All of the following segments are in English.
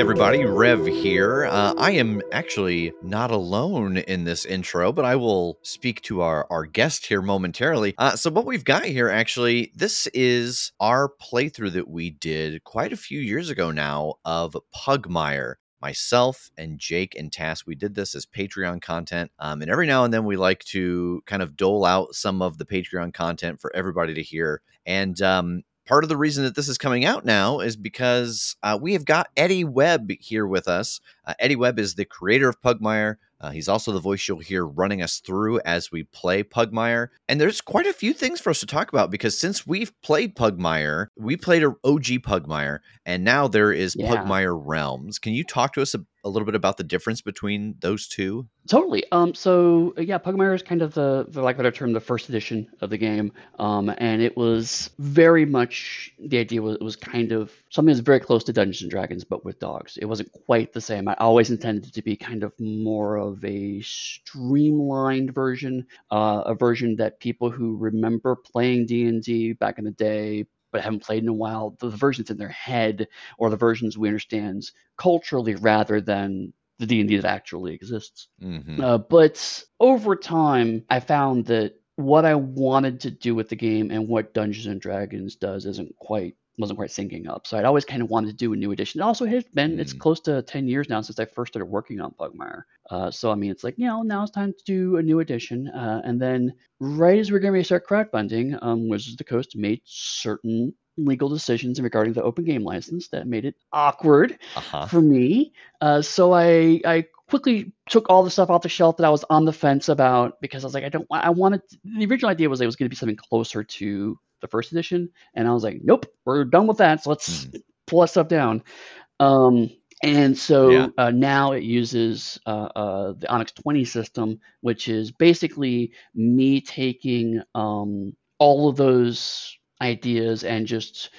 Everybody. Rev here. Uh, I am actually not alone in this intro, but I will speak to our, our guest here momentarily. Uh, so, what we've got here actually, this is our playthrough that we did quite a few years ago now of Pugmire myself and Jake and Tass, we did this as Patreon content. Um, and every now and then we like to kind of dole out some of the Patreon content for everybody to hear. And um, part of the reason that this is coming out now is because uh, we have got Eddie Webb here with us. Uh, Eddie Webb is the creator of Pugmire. Uh, he's also the voice you'll hear running us through as we play Pugmire. And there's quite a few things for us to talk about because since we've played Pugmire, we played a OG Pugmire, and now there is yeah. Pugmire Realms. Can you talk to us a, a little bit about the difference between those two? Totally. Um. So uh, yeah, Pugmire is kind of the, for lack of better term, the first edition of the game. Um. And it was very much the idea was it was kind of something that's very close to Dungeons and Dragons, but with dogs. It wasn't quite the same. I always intended it to be kind of more of a streamlined version, uh, a version that people who remember playing D and D back in the day but haven't played in a while, the, the versions in their head or the versions we understand culturally rather than the D&D that actually exists. Mm-hmm. Uh, but over time, I found that what I wanted to do with the game and what Dungeons and Dragons does isn't quite wasn't quite syncing up. So I'd always kind of wanted to do a new edition. Also, It also has been mm. it's close to ten years now since I first started working on Pugmire. Uh, so I mean, it's like you know now it's time to do a new edition. Uh, and then right as we are going to start crowdfunding, um, Wizards of the Coast made certain legal decisions regarding the open game license that made it awkward uh-huh. for me. Uh, so I I quickly took all the stuff off the shelf that I was on the fence about because I was like I don't I wanted the original idea was it was going to be something closer to the first edition, and I was like nope we're done with that so let's mm. pull that stuff down. Um, and so yeah. uh, now it uses uh, uh, the Onyx 20 system, which is basically me taking um, all of those ideas and just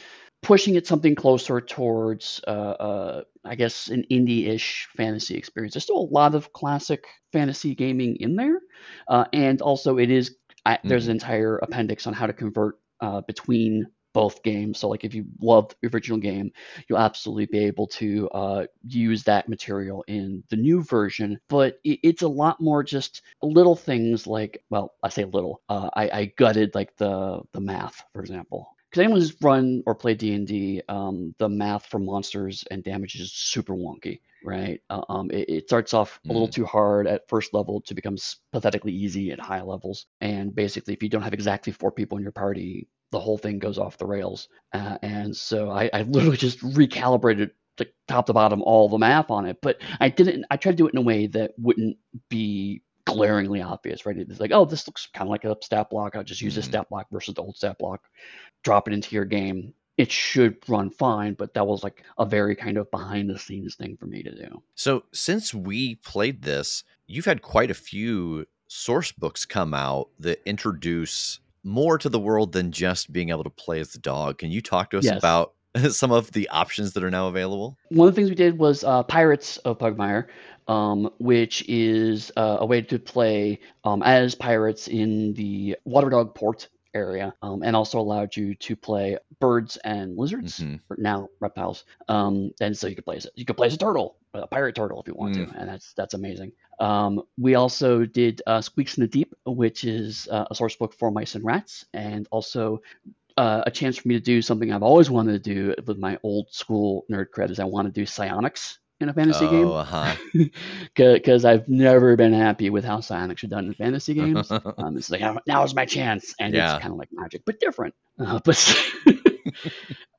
pushing it something closer towards, uh, uh, I guess, an indie-ish fantasy experience. There's still a lot of classic fantasy gaming in there, uh, and also it is I, mm-hmm. there's an entire appendix on how to convert uh, between both games. So, like, if you love the original game, you'll absolutely be able to uh, use that material in the new version. But it, it's a lot more just little things like, well, I say little. Uh, I, I gutted like the the math, for example because anyone who's run or played D&D, um, the math for monsters and damage is super wonky, right? Uh, um, it, it, starts off a little mm. too hard at first level to become pathetically easy at high levels. And basically, if you don't have exactly four people in your party, the whole thing goes off the rails. Uh, and so I, I literally just recalibrated to top to bottom all the math on it. But I didn't. I tried to do it in a way that wouldn't be glaringly obvious, right? It's like, oh, this looks kind of like a stat block. I'll just use this mm-hmm. stat block versus the old stat block, drop it into your game. It should run fine, but that was like a very kind of behind the scenes thing for me to do. So, since we played this, you've had quite a few source books come out that introduce more to the world than just being able to play as the dog. Can you talk to us yes. about some of the options that are now available? One of the things we did was uh, Pirates of Pugmire, um, which is uh, a way to play um, as pirates in the Waterdog Port area, um, and also allowed you to play birds and lizards, mm-hmm. now reptiles. Um, and so you could play as you could play as a turtle, a pirate turtle if you want mm. to, and that's that's amazing. Um, we also did uh, Squeaks in the Deep, which is uh, a source book for mice and rats, and also uh, a chance for me to do something I've always wanted to do with my old school nerd cred is I want to do psionics in a fantasy game. Oh, uh-huh. Because I've never been happy with how Psionics are done in fantasy games. um, it's like, now is my chance. And Yeah. it's kind of like magic, but different. Uh, but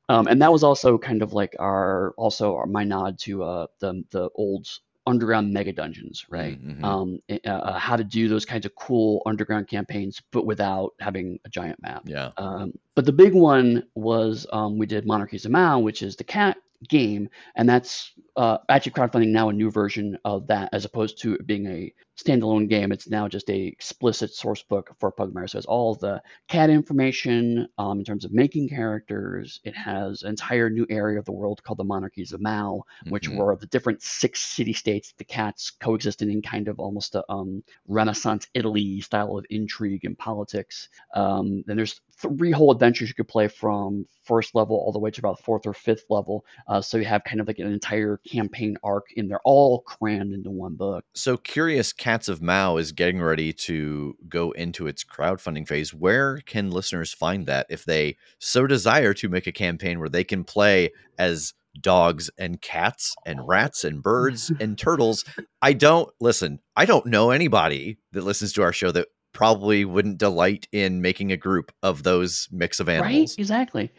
um, and that was also kind of like our, also our, my nod to uh, the, the old underground mega dungeons, right? Mhm. Um, uh, uh, how to do those kinds of cool underground campaigns, but without having a giant map. Yeah. Um, but the big one was um, we did Monarchies of Mau, which is the cat game, and that's uh, actually crowdfunding now a new version of that as opposed to it being a standalone game. It's now just a explicit source book for Pugmire. So it's all the cat information um, in terms of making characters. It has an entire new area of the world called the Monarchies of Mau, which Mhm. were the different six city states the cats coexisted in kind of almost a um, Renaissance Italy style of intrigue and politics. Um, then there's three whole adventures you could play from first level all the way to about fourth or fifth level. Uh, so you have kind of like an entire campaign arc and they're all crammed into one book. So Curious Cats of Mau is getting ready to go into its crowdfunding phase. Where can listeners find that if they so desire to make a campaign where they can play as dogs and cats and rats and birds and turtles? I don't listen. I don't know anybody that listens to our show that probably wouldn't delight in making a group of those mix of animals. Right? Exactly.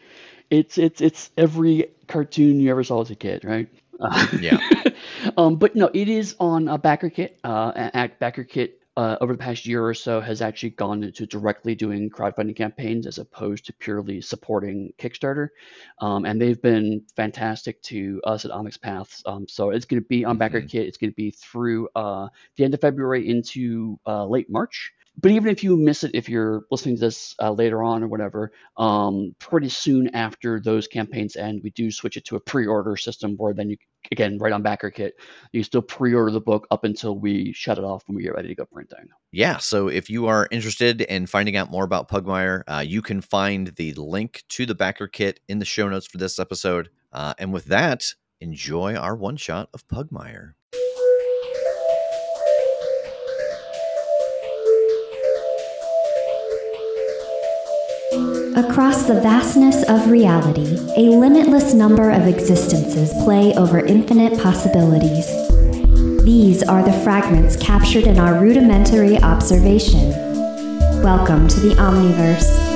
It's it's it's every cartoon you ever saw as a kid, right? Uh, Yeah. um, but no, it is on a backer kit. Uh, Act Backer Kit uh, over the past year or so has actually gone into directly doing crowdfunding campaigns as opposed to purely supporting Kickstarter. Um, and they've been fantastic to us at Onyx Paths. Um, so it's going to be on Backer Mhm. Kit. It's going to be through uh, the end of February into uh, late March. But even if you miss it, if you're listening to this uh, later on or whatever, um, pretty soon after those campaigns end, we do switch it to a pre-order system where then you, again, right on Backer Kit, you still pre-order the book up until we shut it off when we get ready to go printing. yeah so if you are interested in finding out more about pugmire uh, you can find the link to the backer kit in the show notes for this episode uh, and with that enjoy our one shot of pugmire Across the vastness of reality, a limitless number of existences play over infinite possibilities. These are the fragments captured in our rudimentary observation. Welcome to the Omniverse.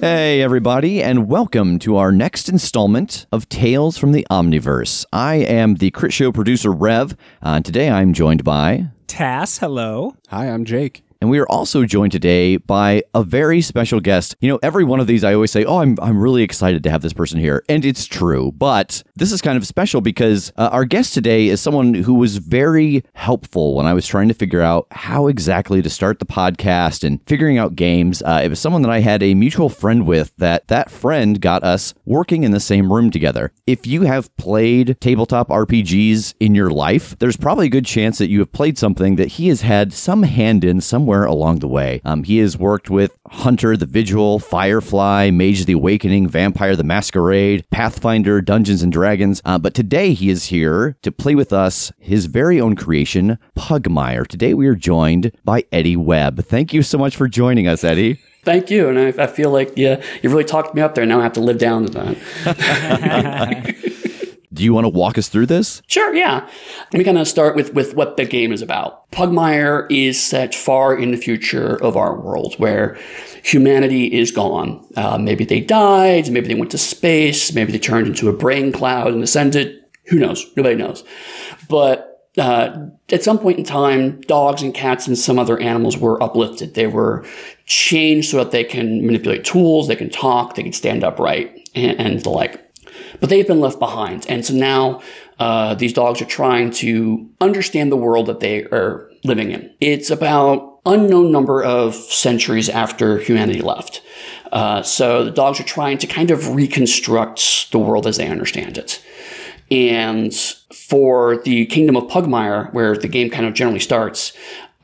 Hey, everybody, and welcome to our next installment of Tales from the Omniverse. I am the Crit Show producer, Rev, and today I'm joined by. Tass, hello. Hi, I'm Jake. And we are also joined today by a very special guest. You know, every one of these I always say, "Oh, I'm I'm really excited to have this person here." And it's true, but this is kind of special because uh, our guest today is someone who was very helpful when I was trying to figure out how exactly to start the podcast and figuring out games. Uh, it was someone that I had a mutual friend with that that friend got us working in the same room together. If you have played tabletop RPGs in your life, there's probably a good chance that you have played something that he has had some hand in somewhere along the way. Um, he has worked with Hunter the Vigil, Firefly, Mage the Awakening, Vampire the Masquerade, Pathfinder, Dungeons and Dragons. Uh, but today he is here to play with us his very own creation, Pugmire. Today we are joined by Eddie Webb. Thank you so much for joining us, Eddie. Thank you, and I, I feel like yeah, you really talked me up there. Now I have to live down to that. Do you want to walk us through this? Sure, yeah. Let me kind of start with, with what the game is about. Pugmire is set far in the future of our world where humanity is gone. Uh, maybe they died, maybe they went to space, maybe they turned into a brain cloud and ascended. Who knows? Nobody knows. But uh, at some point in time, dogs and cats and some other animals were uplifted. They were changed so that they can manipulate tools, they can talk, they can stand upright, and, and the like but they've been left behind. And so now uh, these dogs are trying to understand the world that they are living in. It's about unknown number of centuries after humanity left. Uh, so the dogs are trying to kind of reconstruct the world as they understand it. And for the Kingdom of Pugmire, where the game kind of generally starts,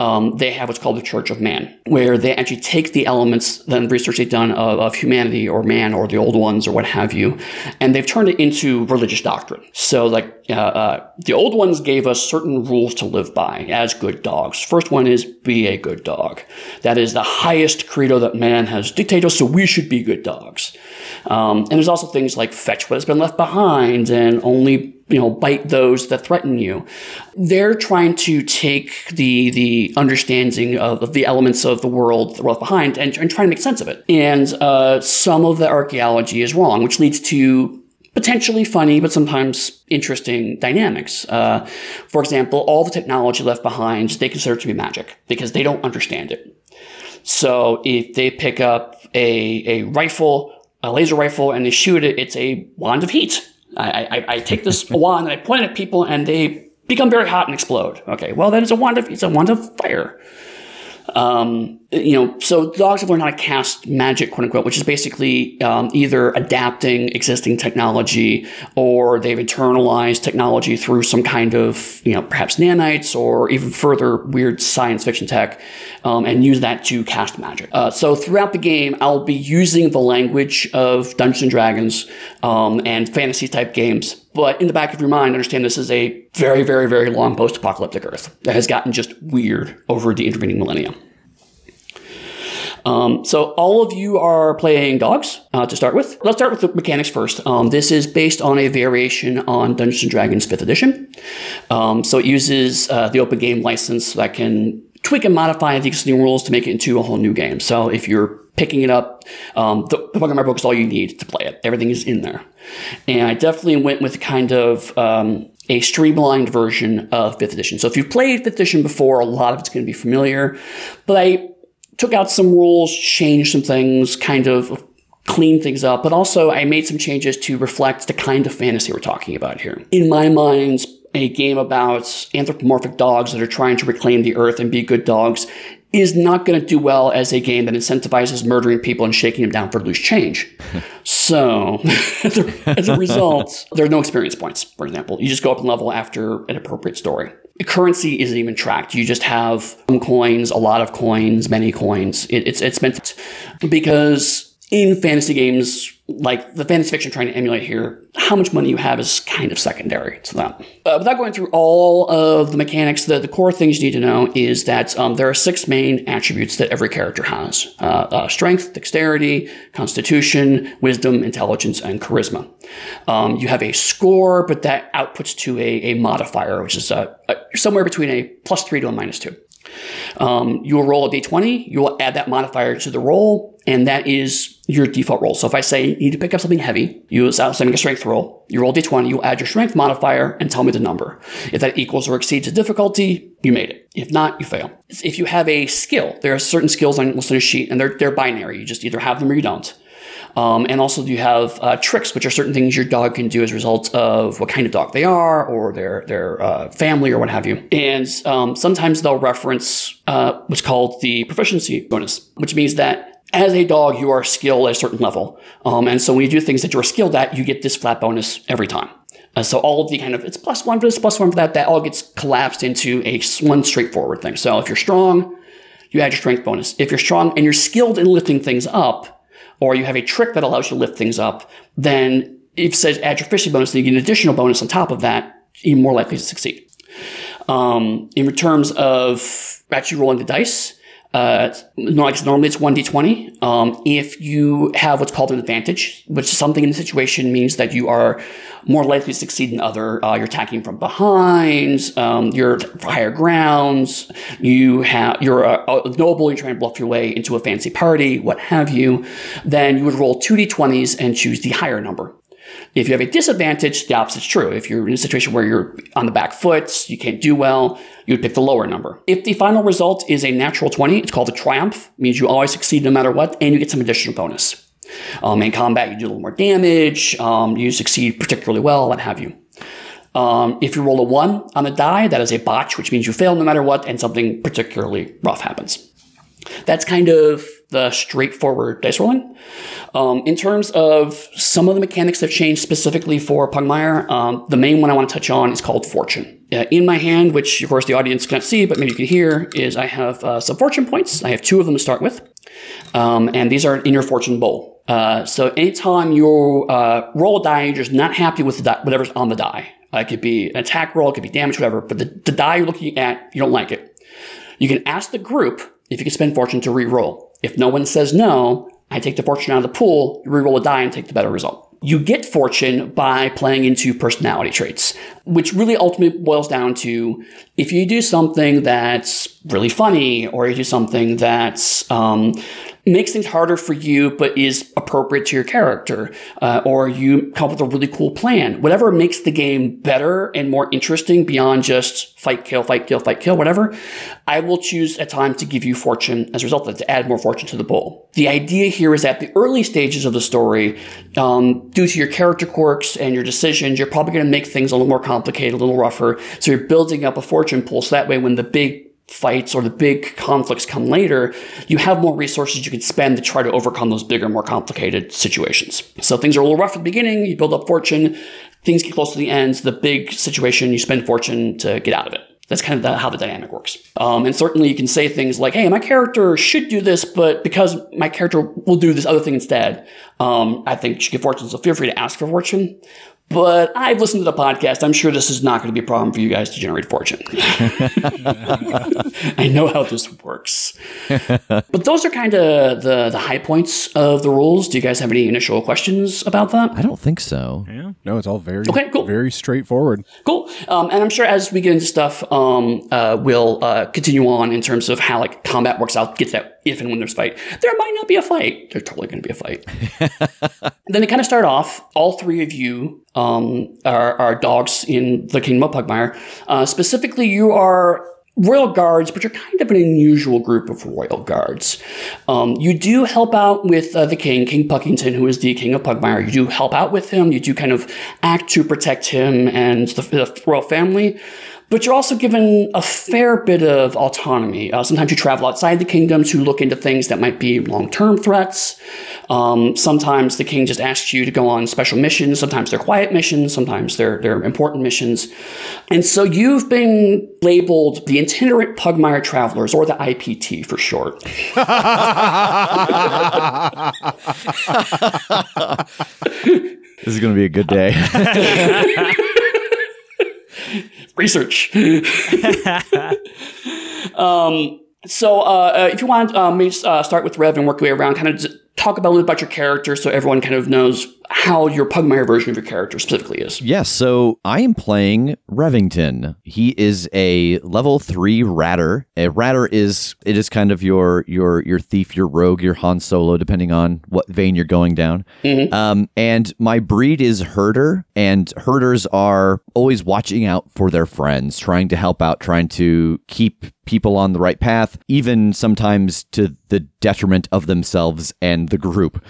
um, they have what's called the Church of Man, where they actually take the elements, the research they've done of, of, humanity or man or the old ones or what have you, and they've turned it into religious doctrine. So, like, uh, uh, the old ones gave us certain rules to live by as good dogs. First one is be a good dog. That is the highest credo that man has dictated us, so we should be good dogs. Um, and there's also things like fetch what has been left behind and only you know bite those that threaten you. They're trying to take the the understanding of, the elements of the world left behind and, and trying to make sense of it. And uh, some of the archaeology is wrong which leads to potentially funny but sometimes interesting dynamics. Uh, for example all the technology left behind they consider to be magic because they don't understand it. So if they pick up a, a rifle a laser rifle and they shoot it it's a wand of heat I, I, I take this wand and I point it at people and they become very hot and explode. Okay, well, that is a wand of, it's a wand of fire. Um, you know, so dogs have learned how to cast magic, quote unquote, which is basically um, either adapting existing technology or they've internalized technology through some kind of, you know, perhaps nanites or even further weird science fiction tech um, and use that to cast magic. Uh, so throughout the game, I'll be using the language of Dungeons and Dragons um, and fantasy type games. But in the back of your mind, understand this is a very, very, very long post apocalyptic Earth that has gotten just weird over the intervening millennia. Um, so all of you are playing dogs uh, to start with. Let's start with the mechanics first. Um, this is based on a variation on Dungeons and Dragons 5th edition. Um, so it uses uh, the open game license that can tweak and modify the existing rules to make it into a whole new game. So if you're picking it up, um, the, the Pokemon book is all you need to play it. Everything is in there. And I definitely went with kind of um, a streamlined version of 5th edition. So if you've played 5th edition before, a lot of it's going to be familiar. But I took out some rules, changed some things, kind of cleaned things up, but also I made some changes to reflect the kind of fantasy we're talking about here. In my mind, a game about anthropomorphic dogs that are trying to reclaim the earth and be good dogs is not going to do well as a game that incentivizes murdering people and shaking them down for loose change. so, as, a, result, there are no experience points, for example. You just go up in level after an appropriate story currency isn't even tracked. You just have some coins, a lot of coins, many coins. It, it's it's meant because in fantasy games, like the fantasy fiction trying to emulate here, how much money you have is kind of secondary to that. Uh, without going through all of the mechanics, the, the core things you need to know is that um, there are six main attributes that every character has uh, uh, strength, dexterity, constitution, wisdom, intelligence, and charisma. Um, you have a score, but that outputs to a, a modifier, which is uh, somewhere between a plus three to a minus two. Um, you will roll a d20, you will add that modifier to the roll, and that is your default roll. So if I say you need to pick up something heavy, you make a strength roll, you roll d20, you add your strength modifier and tell me the number. If that equals or exceeds the difficulty, you made it. If not, you fail. If you have a skill, there are certain skills on a sheet and they're, they're binary. You just either have them or you don't. Um, and also you have uh, tricks, which are certain things your dog can do as a result of what kind of dog they are or their their uh, family or what have you. And um, sometimes they'll reference uh, what's called the proficiency bonus, which means that as a dog, you are skilled at a certain level. Um, and so when you do things that you're skilled at, you get this flat bonus every time. Uh, so all of the kind of, it's plus one for this, plus one for that, that all gets collapsed into a one straightforward thing. So if you're strong, you add your strength bonus. If you're strong and you're skilled in lifting things up, or you have a trick that allows you to lift things up, then if it says add your fishing bonus, then you get an additional bonus on top of that, you're more likely to succeed. Um, in terms of actually rolling the dice, uh, normally it's 1d20. Um, if you have what's called an advantage, which is something in the situation means that you are more likely to succeed than other, uh, you're attacking from behind, um, you're higher grounds, you have, you're a, a, noble, you're trying to bluff your way into a fancy party, what have you, then you would roll 2d20s and choose the higher number. If you have a disadvantage, the opposite is true. If you're in a situation where you're on the back foot, you can't do well, you would pick the lower number. If the final result is a natural 20, it's called a triumph, it means you always succeed no matter what, and you get some additional bonus. Um, in combat, you do a little more damage, um, you succeed particularly well, what have you. Um, if you roll a 1 on the die, that is a botch, which means you fail no matter what, and something particularly rough happens. That's kind of the straightforward dice rolling. Um, in terms of some of the mechanics that changed specifically for Pugmire, um, the main one I want to touch on is called Fortune. Uh, in my hand, which of course the audience can't see, but maybe you can hear, is I have uh, some fortune points. I have two of them to start with, um, and these are in your fortune bowl. Uh, so anytime you uh, roll a die, you're just not happy with di- whatever's on the die. Uh, it could be an attack roll, it could be damage, whatever. But the, the die you're looking at, you don't like it. You can ask the group if you can spend fortune to re-roll. If no one says no, I take the fortune out of the pool, re-roll a die, and take the better result. You get fortune by playing into personality traits, which really ultimately boils down to if you do something that's really funny or you do something that's um, makes things harder for you but is appropriate to your character, uh, or you come up with a really cool plan, whatever makes the game better and more interesting beyond just fight, kill, fight, kill, fight, kill, whatever, I will choose at time to give you fortune as a result of that, to add more fortune to the bowl. The idea here is that the early stages of the story, um, due to your character quirks and your decisions, you're probably going to make things a little more complicated, a little rougher. So you're building up a fortune pool so that way when the big fights or the big conflicts come later, you have more resources you can spend to try to overcome those bigger, more complicated situations. So things are a little rough at the beginning, you build up fortune, things get close to the end, the big situation, you spend fortune to get out of it. That's kind of the, how the dynamic works. Um, and certainly you can say things like, hey, my character should do this, but because my character will do this other thing instead, um, I think should get fortune. So feel free to ask for fortune. But I've listened to the podcast. I'm sure this is not going to be a problem for you guys to generate fortune. I know how this works. but those are kind of the, the high points of the rules. Do you guys have any initial questions about that? I don't think so. Yeah. No, it's all very Okay, cool. very straightforward. Cool. Um, and I'm sure as we get into stuff, um, uh, we'll uh, continue on in terms of how like combat works out. Get to that if and when there's fight. There might not be a fight. There's totally going to be a fight. then to kind of start off, all three of you um, are, are dogs in the Kingdom of Pugmire. Uh, specifically, you are royal guards, but you're kind of an unusual group of royal guards. Um, you do help out with uh, the king, King Puggington, who is the king of Pugmire. You do help out with him. You do kind of act to protect him and the, the royal family. But you're also given a fair bit of autonomy. Uh, sometimes you travel outside the kingdom to look into things that might be long-term threats. Um, sometimes the king just asks you to go on special missions. Sometimes they're quiet missions. Sometimes they're they're important missions. And so you've been labeled the itinerant Pugmire travelers, or the IPT for short. This is going to be a good day. research. um, so, uh, uh, if you want, uh, maybe uh, start with Rev and work your way around, kind of just talk about a little about your character so everyone kind of knows how your Pugmire version of your character specifically is. Yes, so I am playing Revington. He is a level three ratter. A ratter is it is kind of your your your thief, your rogue, your Han Solo, depending on what vein you're going down. Um, and my breed is herder, and herders are always watching out for their friends, trying to help out, trying to keep people on the right path, even sometimes to the detriment of themselves and the group.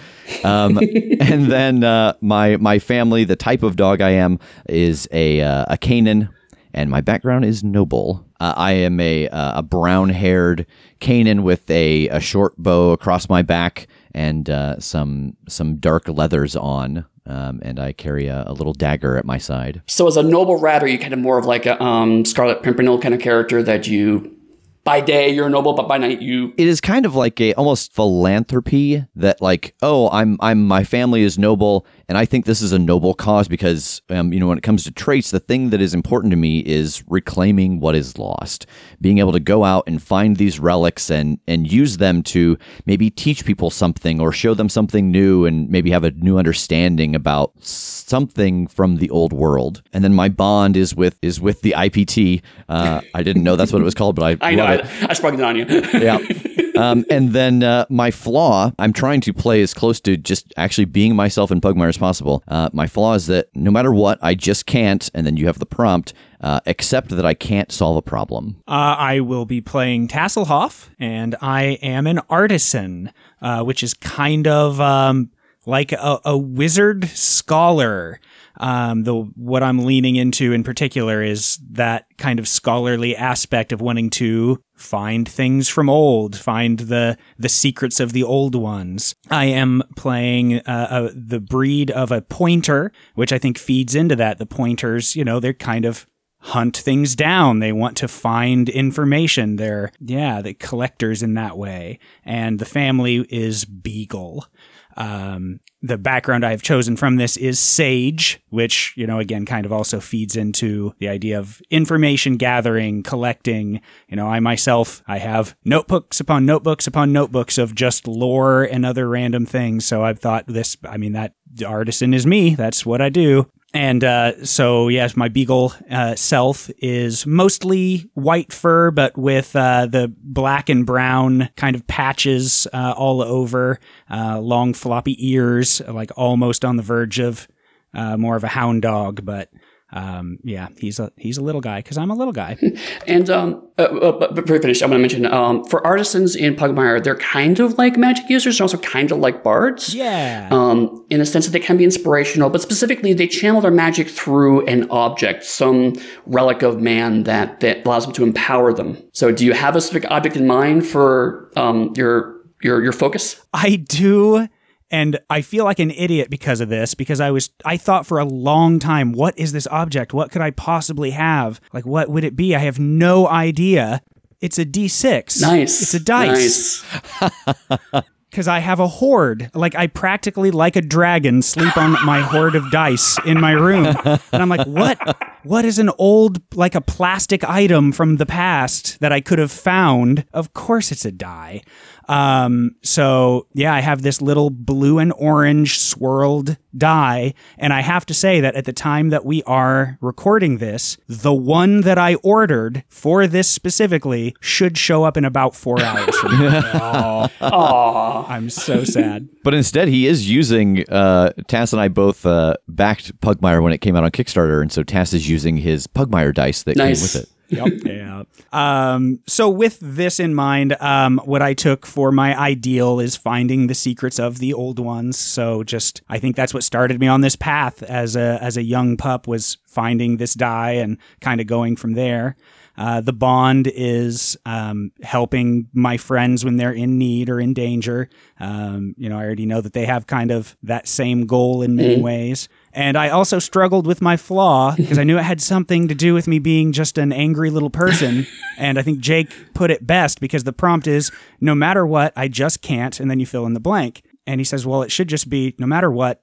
Um, and then uh, my my family, the type of dog I am, is a uh, a Canaan, and my background is noble. Uh, I am a uh, a brown haired Canaan with a, a short bow across my back and uh, some some dark leathers on. Um, and I carry a, a little dagger at my side. So, as a noble rat, are you kind of more of like a um, Scarlet Pimpernel kind of character that you, by day, you're noble, but by night, you. it is kind of like a almost philanthropy that like oh i'm i'm my family is noble and i think this is a noble cause because um, you know when it comes to traits the thing that is important to me is reclaiming what is lost. Being able to go out and find these relics and and use them to maybe teach people something or show them something new and maybe have a new understanding about something from the old world. And then my bond is with is with the ipt uh, i didn't know that's what it was called but i, I know, love I, it I sprung it on you. yeah. Um, and then uh, my flaw, I'm trying to play as close to just actually being myself in Pugmire as possible. Uh, my flaw is that no matter what, I just can't, and then you have the prompt, uh, accept that I can't solve a problem. Uh, I will be playing Tasselhoff, and I am an artisan, uh, which is kind of um, like a, a wizard scholar. Um, the what I'm leaning into in particular is that kind of scholarly aspect of wanting to find things from old, find the the secrets of the old ones. I am playing uh, the breed of a pointer, which I think feeds into that. The pointers, you know, they're kind of hunt things down. They want to find information. They're, yeah, the collectors in that way. And the family is Beagle. Um, the background I've chosen from this is Sage, which, you know, again, kind of also feeds into the idea of information gathering, collecting. You know, I myself, I have notebooks upon notebooks upon notebooks of just lore and other random things. So I've thought this, I mean, that artisan is me. That's what I do. And uh, so, yes, my beagle uh, self is mostly white fur, but with uh, the black and brown kind of patches uh, all over, uh, long floppy ears, like almost on the verge of uh, more of a hound dog, but um, yeah, he's a he's a little guy because I'm a little guy. and um, uh, uh, but before we finish, I want to mention um, for artisans in Pugmire, they're kind of like magic users, they're also kind of like bards. Yeah. Um, in a sense that they can be inspirational, but specifically they channel their magic through an object, some relic of man that that allows them to empower them. So, do you have a specific object in mind for um, your your your focus? I do and I feel like an idiot because of this because I was I thought for a long time what is this object? What could I possibly have? Like what would it be? I have no idea. It's a d6 nice. It's a dice. Nice. because I have a hoard. Like I practically, like a dragon, sleep on my hoard of dice in my room, and I'm like, what? What is an old, like a plastic item from the past that I could have found? Of course, it's a die. Um, so yeah, I have this little blue and orange swirled die. And I have to say that at the time that we are recording this, the one that I ordered for this specifically should show up in about four hours from now. Aww. I'm so sad. But instead, he is using, uh, Tass and I both uh, backed Pugmire when it came out on Kickstarter. And so Tass is using his Pugmire dice that nice. came with it yep. Yeah. Um, so with this in mind, um, what I took for my ideal is finding the secrets of the old ones. So just, I think that's what started me on this path as a, as a young pup was finding this die and kind of going from there. Uh, the bond is um, helping my friends when they're in need or in danger. Um, you know, I already know that they have kind of that same goal in many mm-hmm. ways. And I also struggled with my flaw because I knew it had something to do with me being just an angry little person. and I think Jake put it best because the prompt is no matter what, I just can't. And then you fill in the blank. And he says, well, it should just be no matter what,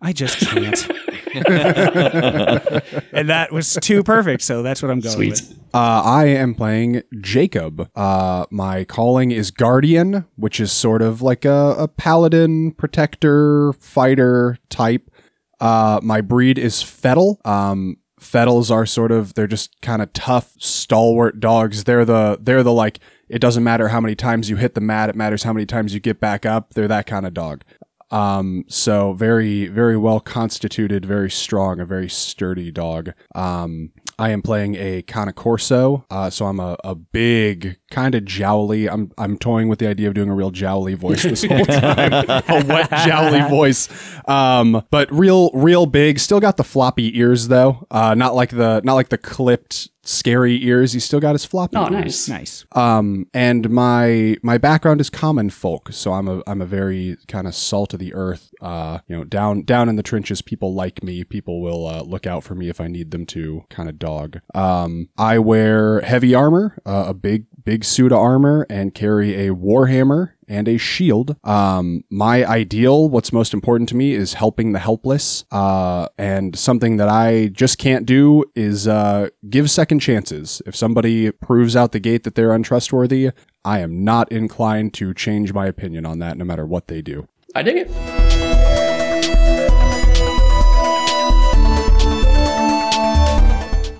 I just can't. and that was too perfect. So that's what I'm going Sweet. with. Uh, I am playing Jacob. Uh, my calling is Guardian, which is sort of like a, a paladin, protector, fighter type. Uh, my breed is Fettle. Um, Fettles are sort of they're just kind of tough, stalwart dogs. They're the they're the like it doesn't matter how many times you hit the mat, it matters how many times you get back up. They're that kind of dog. Um, so very very well constituted, very strong, a very sturdy dog. Um, I am playing a Cane Corso, uh, so I'm a, a big kind of jowly. I'm I'm toying with the idea of doing a real jowly voice this whole time, a wet jowly voice. Um, but real real big. Still got the floppy ears though. Uh, not like the not like the clipped scary ears. He's still got his floppy. Oh, ears. nice, nice. Um, and my my background is common folk, so I'm a I'm a very kind of salt of the earth. Uh, you know, down down in the trenches, people like me. People will uh, look out for me if I need them to. Kind of dog. Um, I wear heavy armor, uh, a big big suit of armor, and carry a warhammer and a shield. Um, my ideal, what's most important to me, is helping the helpless. Uh, and something that I just can't do is uh, give second chances. If somebody proves out the gate that they're untrustworthy, I am not inclined to change my opinion on that, no matter what they do. I dig it.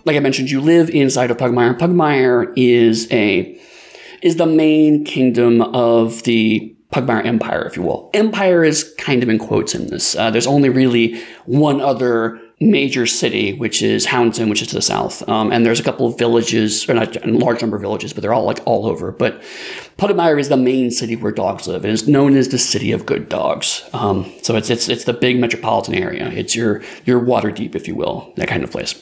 Like I mentioned, you live inside of Pugmire. Pugmire is a is the main kingdom of the Pugmire Empire, if you will. Empire is kind of in quotes in this. Uh, there's only really one other major city, which is Houndton, which is to the south. Um, and there's a couple of villages, or not a large number of villages, but they're all like all over. But Pugmire is the main city where dogs live. and It is known as the city of good dogs. Um, so it's, it's, it's the big metropolitan area. It's your, your Waterdeep, if you will, that kind of place.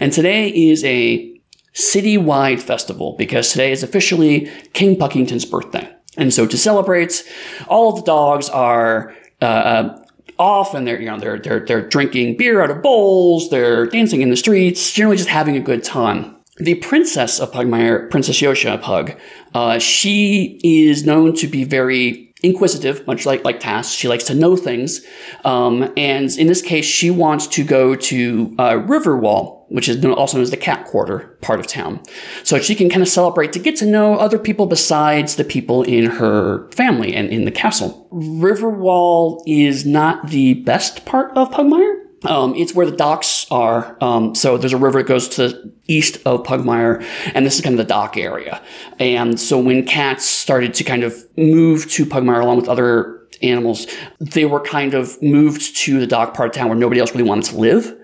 And today is a citywide festival because today is officially King Puggington's birthday. And so to celebrate, all of the dogs are uh, uh, off and they're you know they're they're they're drinking beer out of bowls, they're dancing in the streets, generally just having a good time. The princess of Pugmire, Princess Yosha Pug, uh, she is known to be very inquisitive, much like like Tass. She likes to know things, um, and in this case, she wants to go to uh, Riverwall, which is also known as the Cat Quarter part of town, so she can kind of celebrate to get to know other people besides the people in her family and in the castle. Riverwall is not the best part of Pugmire. Um, it's where the docks are. Um, so there's a river that goes to the east of Pugmire, and this is kind of the dock area. And so when cats started to kind of move to Pugmire along with other animals, they were kind of moved to the dock part of town where nobody else really wanted to live.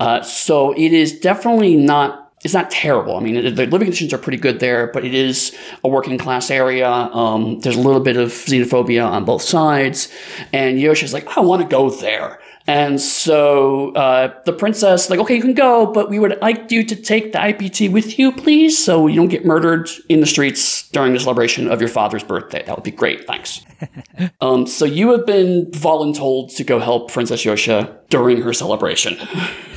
Uh, so it is definitely not it's not terrible. I mean, the living conditions are pretty good there, but it is a working class area. Um, there's a little bit of xenophobia on both sides. And Yoshi's like, I want to go there. And so uh, the princess, like, okay, you can go, but we would like you to take the IPT with you, please, so you don't get murdered in the streets during the celebration of your father's birthday. That would be great, thanks. um, so you have been voluntold to go help Princess Yosha during her celebration.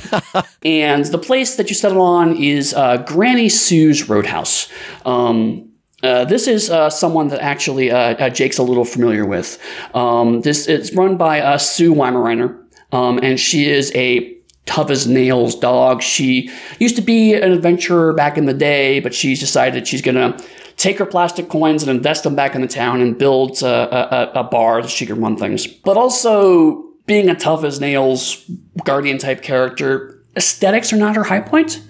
and the place that you settle on is uh, Granny Sue's Roadhouse. Um, uh, this is uh, someone that actually uh, uh, Jake's a little familiar with. Um, this is run by uh, Sue Weimaraner. Um, and she is a tough as nails dog. She used to be an adventurer back in the day, but she's decided she's going to take her plastic coins and invest them back in the town and build a, a, a bar that she can run things. But also, being a tough as nails guardian type character, aesthetics are not her high point.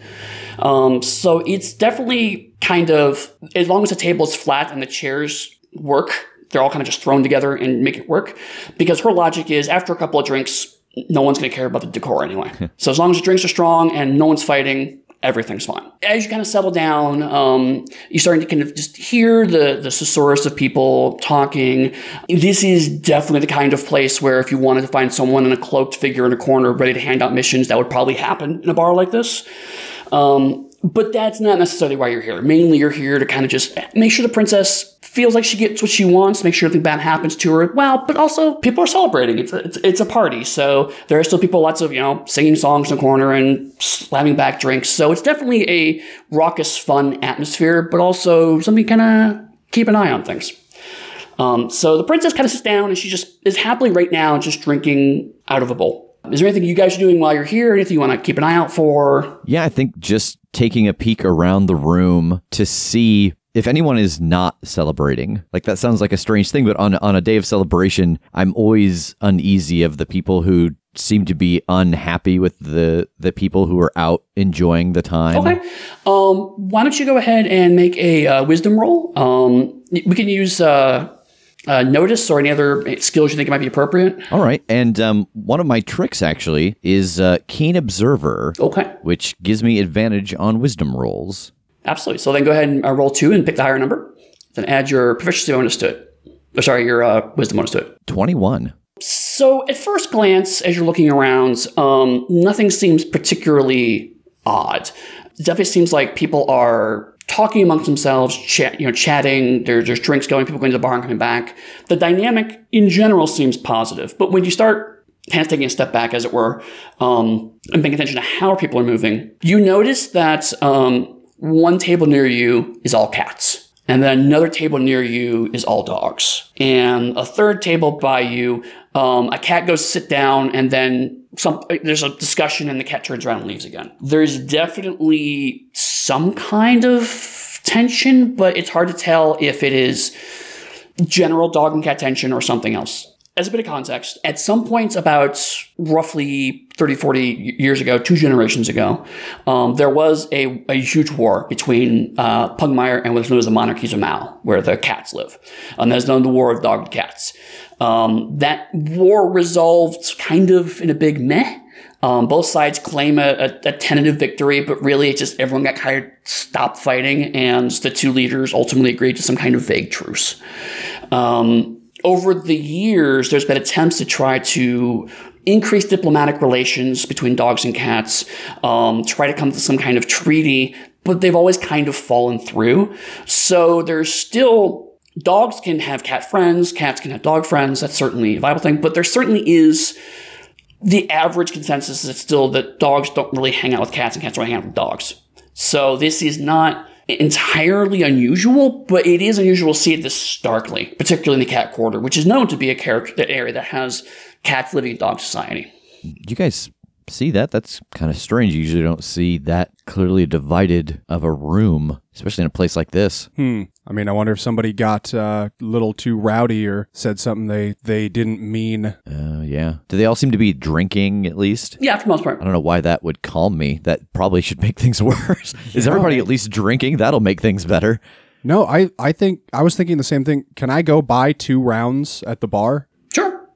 Um, so it's definitely kind of, as long as the table is flat and the chairs work, they're all kind of just thrown together and make it work. Because her logic is after a couple of drinks, no one's going to care about the decor anyway. so as long as the drinks are strong and no one's fighting, everything's fine. As you kind of settle down, um, you're starting to kind of just hear the the susurrus of people talking. This is definitely the kind of place where if you wanted to find someone in a cloaked figure in a corner ready to hand out missions, that would probably happen in a bar like this. Um, but that's not necessarily why you're here. Mainly, you're here to kind of just make sure the princess feels like she gets what she wants, make sure nothing bad happens to her. Well, but also people are celebrating. It's a, it's, it's a party. So there are still people, lots of, you know, singing songs in the corner and slamming back drinks. So it's definitely a raucous, fun atmosphere, but also something kind of keep an eye on things. Um, so the princess kind of sits down and she just is happily right now just drinking out of a bowl. Is there anything you guys are doing while you're here? Anything you want to keep an eye out for? Yeah, I think just taking a peek around the room to see if anyone is not celebrating. Like that sounds like a strange thing, but on on a day of celebration, I'm always uneasy of the people who seem to be unhappy with the the people who are out enjoying the time. Okay. Um, why don't you go ahead and make a uh, wisdom roll? Um, we can use uh, uh, notice or any other skills you think might be appropriate. All right, and um, one of my tricks actually is uh, keen observer. Okay. Which gives me advantage on wisdom rolls. Absolutely. So then go ahead and uh, roll two and pick the higher number. Then add your proficiency bonus to it. Or sorry, your uh, wisdom bonus to it. Twenty-one. So at first glance, as you're looking around, um, nothing seems particularly odd. It definitely seems like people are talking amongst themselves, chat, you know, chatting. There, there's drinks going, people going to the bar and coming back. The dynamic in general seems positive, but when you start kind of taking a step back, as it were, um, and paying attention to how people are moving, you notice that um, one table near you is all cats. And then another table near you is all dogs. And a third table by you, um, a cat goes sit down and then some, there's a discussion and the cat turns around and leaves again. There's definitely some kind of tension, but it's hard to tell if it is general dog and cat tension or something else. As a bit of context, at some point about roughly 30, 40 years ago, two generations ago, um, there was a, a, huge war between uh, Pugmire and what's known as the monarchies of Mau, where the cats live. And that's known the War of and Cats. Um, that war resolved kind of in a big meh. Um, both sides claim a, a, a tentative victory, but really it's just everyone got kind of stopped fighting, and the two leaders ultimately agreed to some kind of vague truce. Um, over the years, there's been attempts to try to increase diplomatic relations between dogs and cats, um, try to come to some kind of treaty, but they've always kind of fallen through. So there's still dogs can have cat friends, cats can have dog friends. That's certainly a viable thing, but there certainly is the average consensus is still that dogs don't really hang out with cats and cats don't hang out with dogs. So this is not entirely unusual, but it is unusual to see it this starkly, particularly in the cat quarter, which is known to be a character area that has cats living in dog society. You guys see that? That's kind of strange. You usually don't see that clearly divided of a room, especially in a place like this. Hmm. I mean, I wonder if somebody got uh, a little too rowdy or said something they, they didn't mean. Uh, yeah. Do they all seem to be drinking at least? Yeah, for the most part. I don't know why that would calm me. That probably should make things worse. Is everybody at least drinking? That'll make things better. No, I, I think I was thinking the same thing. Can I go buy two rounds at the bar? Sure.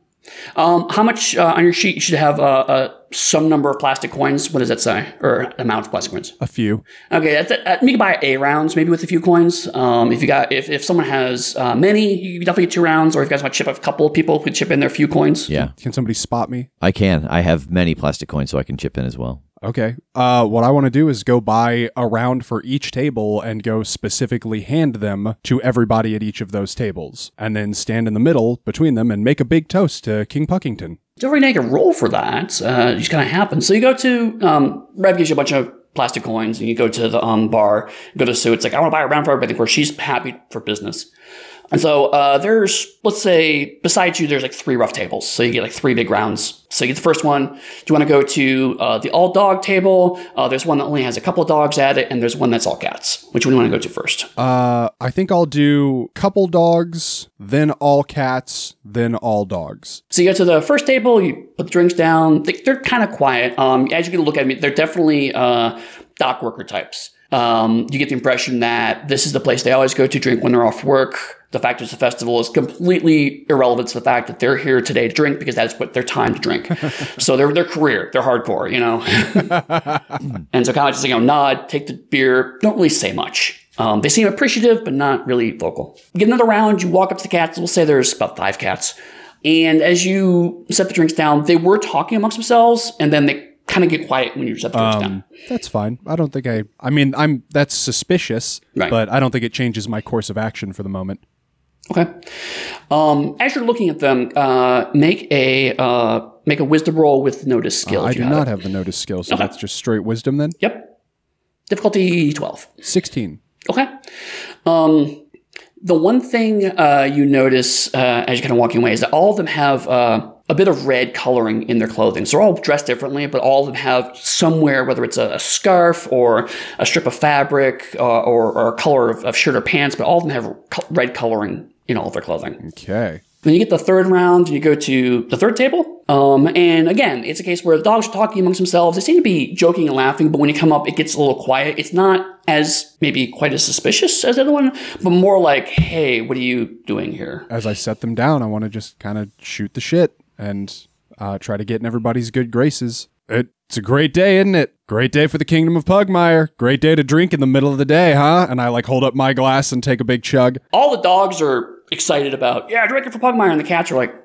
Um, how much uh, on your sheet? You should have uh, uh, some number of plastic coins. What does that say? Or amount of plastic coins? A few. Okay, that's uh, you can buy a rounds maybe with a few coins. Um, if you got if, if someone has uh, many, you can definitely get two rounds. Or if you guys want to chip a couple of people, could chip in their few coins. Yeah, Can somebody spot me? I can. I have many plastic coins, so I can chip in as well. Okay. Uh, what I want to do is go buy a round for each table and go specifically hand them to everybody at each of those tables, and then stand in the middle between them and make a big toast to King Puggington. Don't really make a roll for that. Uh, it just kind of happens. So you go to um, Rev gives you a bunch of plastic coins, and you go to the um, bar, go to Sue. It's like I want to buy a round for everybody. Where she's happy for business. And so uh, there's, let's say, besides you, there's like three rough tables. So you get like three big rounds. So you get the first one. Do you want to go to uh, the all dog table? Uh, there's one that only has a couple dogs at it, and there's one that's all cats. Which one do you want to go to first? Uh, I think I'll do couple dogs, then all cats, then all dogs. So you go to the first table, you put the drinks down. They, they're kind of quiet. Um, as you can look at me, they're definitely uh, dock worker types. Um, you get the impression that this is the place they always go to drink when they're off work. The fact it's a festival is completely irrelevant to the fact that they're here today to drink because that's what their time to drink. so their their career, they're hardcore, you know. and so kind of just you know nod, take the beer, don't really say much. Um, they seem appreciative, but not really vocal. You get another round, you walk up to the cats. We'll say there's about five cats. And as you set the drinks down, they were talking amongst themselves, and then they kind of get quiet when you set the drinks down. Um, that's fine. I don't think I. I mean, I'm that's suspicious, Right. but I don't think it changes my course of action for the moment. Okay. Um, as you're looking at them, uh, make a uh, make a wisdom roll with notice skill. Uh, I do not have the notice skill, so Okay. that's just straight wisdom then. Yep. Difficulty twelve. Sixteen. Okay. Um, the one thing uh, you notice uh, as you're kind of walking away is that all of them have uh, a bit of red coloring in their clothing. So they're all dressed differently, but all of them have somewhere, whether it's a, a scarf or a strip of fabric uh, or, or a color of, of shirt or pants, but all of them have co- red coloring in all of their clothing. Okay. Then you get the third round, you go to the third table. Um, and again, it's a case where the dogs are talking amongst themselves. They seem to be joking and laughing, but when you come up, it gets a little quiet. It's not as maybe quite as suspicious as the other one, but more like, "Hey, what are you doing here?" As I set them down, I want to just kind of shoot the shit and uh, try to get in everybody's good graces. It's a great day, isn't it? Great day for the Kingdom of Pugmire. Great day to drink in the middle of the day, huh? And I like hold up my glass and take a big chug. All the dogs are excited about, "Yeah, drinking for Pugmire," and the cats are like,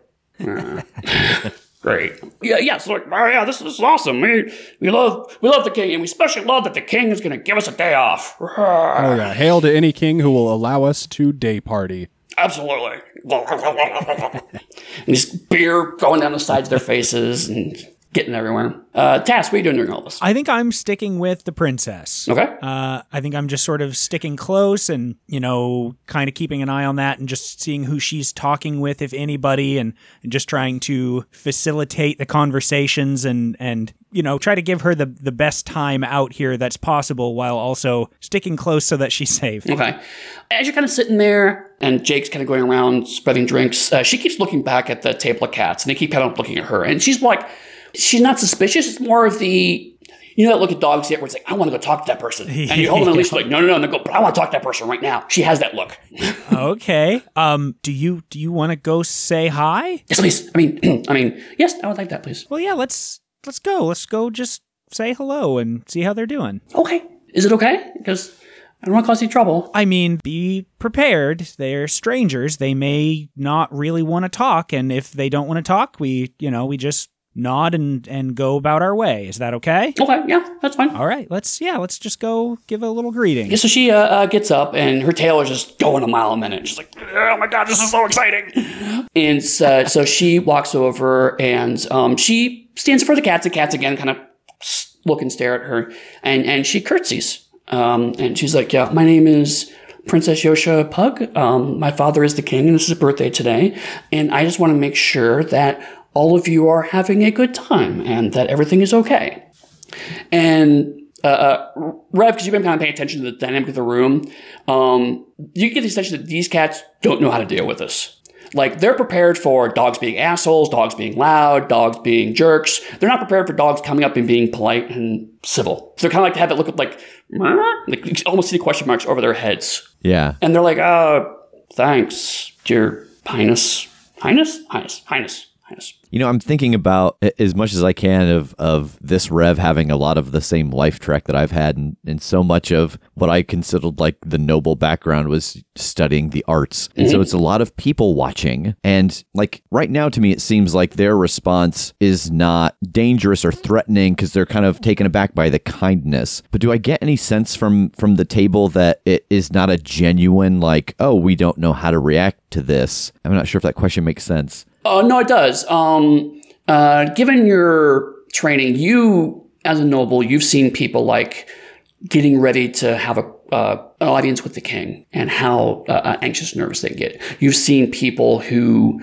"Uh, "Great, yeah, yeah." So like, "Oh yeah, this, this is awesome. We, we love we love the king, and we especially love that the king is going to give us a day off." Oh yeah, hail to any king who will allow us to day party. Absolutely. and just beer going down the sides of their faces and getting everywhere. Uh, Tass, what are you doing during all this? I think I'm sticking with the princess. Okay. Uh, I think I'm just sort of sticking close and, you know, kind of keeping an eye on that and just seeing who she's talking with, if anybody, and, and just trying to facilitate the conversations and, and, you know, try to give her the, the best time out here that's possible while also sticking close so that she's safe. Okay. As you're kind of sitting there and Jake's kind of going around spreading drinks, uh, she keeps looking back at the table of cats and they keep kind of looking at her. And she's like, she's not suspicious. It's more of the, you know, that look at dogs yet where it's like, I want to go talk to that person. And you hold them at least like, no, no, no. And they go, but I want to talk to that person right now. She has that look. okay. Um, do you do you want to go say hi? Yes, please. I mean, I mean, yes, I would like that, please. Well, yeah, let's let's go. Let's go. Just say hello and see how they're doing. Okay. Is it okay? Because I don't want to cause any trouble. I mean, be prepared. They're strangers. They may not really want to talk, and if they don't want to talk, we, you know, we just nod and and go about our way. Is that okay? Okay, yeah, that's fine. All right, let's yeah, let's just go give a little greeting. Yeah, so she uh, uh, gets up and her tail is just going a mile a minute. She's like, "Oh my god, this is so exciting!" And uh, so she walks over and um, she stands for the cats. The cats again kind of look and stare at her, and and she curtsies. Um, and she's like, "Yeah, my name is." Princess Yosha Pug. Um, my father is the king, and this is his birthday today. And I just want to make sure that all of you are having a good time and that everything is okay. And uh, uh, Rev, because you've been kind of paying attention to the dynamic of the room, um, you get the sense that these cats don't know how to deal with this. Like they're prepared for dogs being assholes, dogs being loud, dogs being jerks. They're not prepared for dogs coming up and being polite and civil. So they're kind of like to have it look like, like almost see the question marks over their heads. Yeah. And they're like, uh, thanks, dear Highness. Highness? Highness. Highness. Highness. You know, I'm thinking about as much as I can of of this Rev having a lot of the same life track that I've had, and, and so much of what I considered like the noble background was studying the arts, and so mm-hmm. it's a lot of people watching, and like right now to me, it seems like their response is not dangerous or threatening because they're kind of taken aback by the kindness. But do I get any sense from from the table that it is not a genuine like, oh, we don't know how to react to this? I'm not sure if that question makes sense. Uh, no, it does. Um, uh, given your training, you, as a noble, you've seen people like getting ready to have a uh, an audience with the king and how uh, uh, anxious, nervous they get. You've seen people who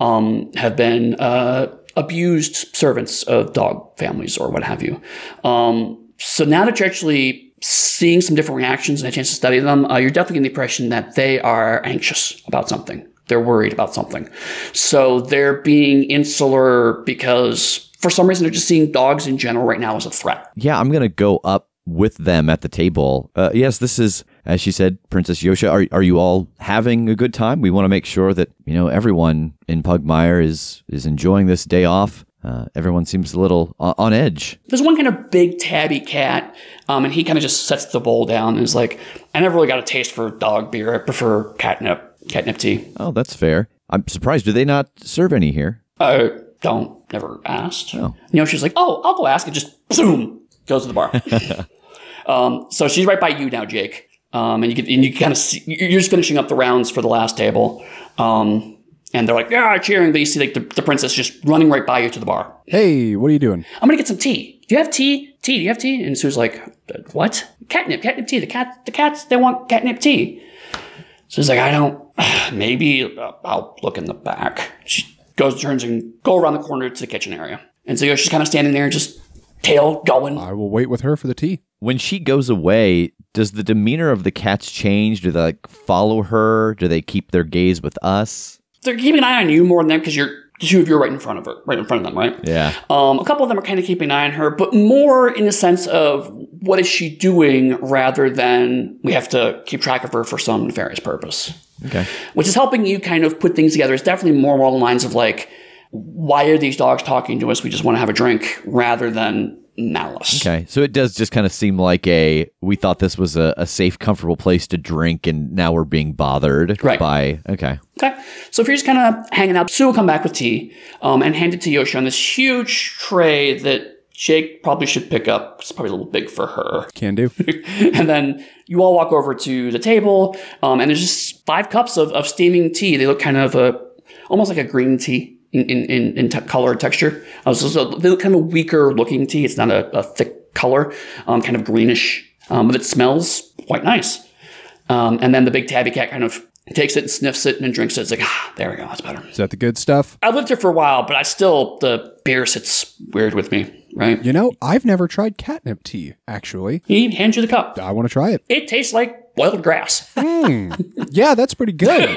um, have been uh, abused servants of dog families or what have you. Um, so now that you're actually seeing some different reactions and a chance to study them, uh, you're definitely getting the impression that they are anxious about something. They're worried about something. So they're being insular because for some reason they're just seeing dogs in general right now as a threat. Yeah, I'm gonna go up with them at the table. Uh, yes, this is, as she said, Princess Yosha. Are are you all having a good time? We want to make sure that you know everyone in Pugmire is is enjoying this day off. Uh, everyone seems a little on, on edge. There's one kind of big tabby cat, um, and he kind of just sets the bowl down and is like, I never really got a taste for dog beer. I prefer catnip, catnip tea. Oh, that's fair. I'm surprised. Do they not serve any here? I don't, never asked. Oh. You know, she's like, oh, I'll go ask, and just boom, goes to the bar. um, so she's right by you now, Jake. Um, and you can, and you kind of see, you're just finishing up the rounds for the last table. Um, and they're like, yeah, cheering. But you see like the, the princess just running right by you to the bar. Hey, what are you doing? I'm gonna get some tea. Do you have tea? Tea? Do you have tea? And Sue's like, what? Catnip, catnip tea. The cat, the cats, they want catnip tea. Sue's like, I don't. Maybe uh, I'll look in the back. She goes, turns, and go around the corner to the kitchen area. And so she's kind of standing there, just tail going. I will wait with her for the tea. When she goes away, does the demeanor of the cats change? Do they like follow her? Do they keep their gaze with us? They're keeping an eye on you more than them because you're the two of you are right in front of her, right in front of them, right? Yeah. Um, a couple of them are kind of keeping an eye on her, but more in the sense of what is she doing rather than we have to keep track of her for some nefarious purpose. Okay. Which is helping you kind of put things together. It's definitely more along the lines of like, why are these dogs talking to us? We just want to have a drink rather than malice. Okay. So it does just kind of seem like a we thought this was a, a safe, comfortable place to drink, and now we're being bothered Right. by. Okay. Okay. So if you're just kind of hanging out, Sue will come back with tea um, and hand it to Yoshi on this huge tray that Jake probably should pick up. It's probably a little big for her. Can do. and then you all walk over to the table, um, and there's just five cups of, of steaming tea. They look kind of uh, almost like a green tea in in, in, te- color and texture. Uh, so, so they look kind of weaker looking tea. It's not a, a thick color, um, kind of greenish, um, but it smells quite nice. Um, and then the big tabby cat kind of takes it and sniffs it and then drinks it. It's like, ah, there we go, that's better. Is that the good stuff? I've lived here for a while, but I still the beer sits weird with me, right? You know, I've never tried catnip tea, actually. He hands you the cup. I want to try it. It tastes like boiled grass. Yeah, that's pretty good.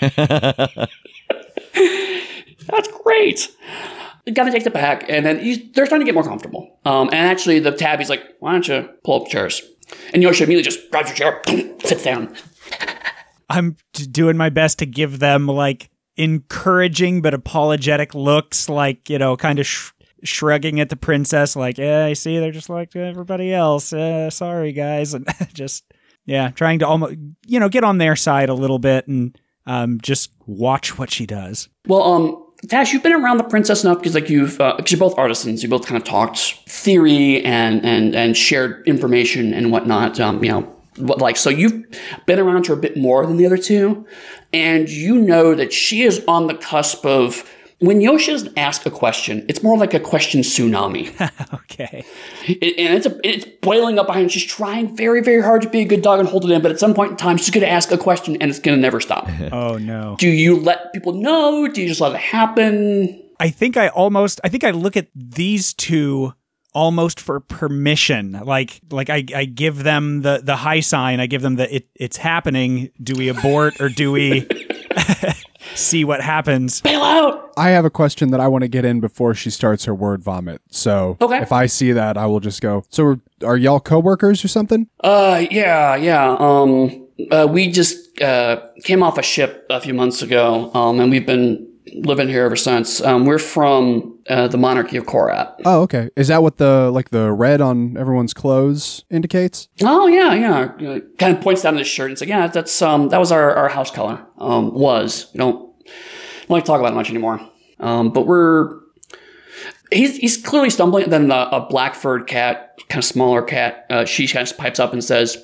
That's great. You gotta take the back, and then they're starting to get more comfortable. Um, and actually, the tabby's like, "Why don't you pull up chairs?" And Yoshi immediately just grabs your chair, sits down. I'm doing my best to give them like encouraging but apologetic looks, like you know, kind of sh- shrugging at the princess, like, "Yeah, I see. They're just like everybody else. Uh, sorry, guys," and just yeah, trying to almost you know get on their side a little bit and um, just watch what she does. Well, um, Tash, you've been around the princess enough because like you've uh, cause you're both artisans. You both kind of talked theory and and and shared information and whatnot. Um, you know, like so you've been around her a bit more than the other two, and you know that she is on the cusp of. When Yoshi doesn't ask a question, it's more like a question tsunami. okay. It- and it's a, it's boiling up behind. She's trying very, very hard to be a good dog and hold it in, but at some point in time, she's going to ask a question and it's going to never stop. Oh no. Do you let people know? Do you just let it happen? I think I almost I think I look at these two almost for permission. Like like I, I give them the the high sign, I give them the it, it's happening. Do we abort or do we see what happens? Bail out. I have a question that I want to get in before she starts her word vomit. So Okay. if I see that, I will just go. So are, are y'all coworkers or something? Uh, yeah, yeah. Um, uh, we just uh, came off a ship a few months ago, um, and we've been living here ever since. Um, we're from uh, the monarchy of Korat. Oh, okay. Is that what the like the red on everyone's clothes indicates? Oh yeah, yeah. Kind of points down to his shirt and says, "Yeah, that's um, that was our, our house color. Um, was we don't don't like to talk about it much anymore. Um, but we're he's he's clearly stumbling. Then a, a black furred cat, kind of smaller cat, uh, she kind of pipes up and says,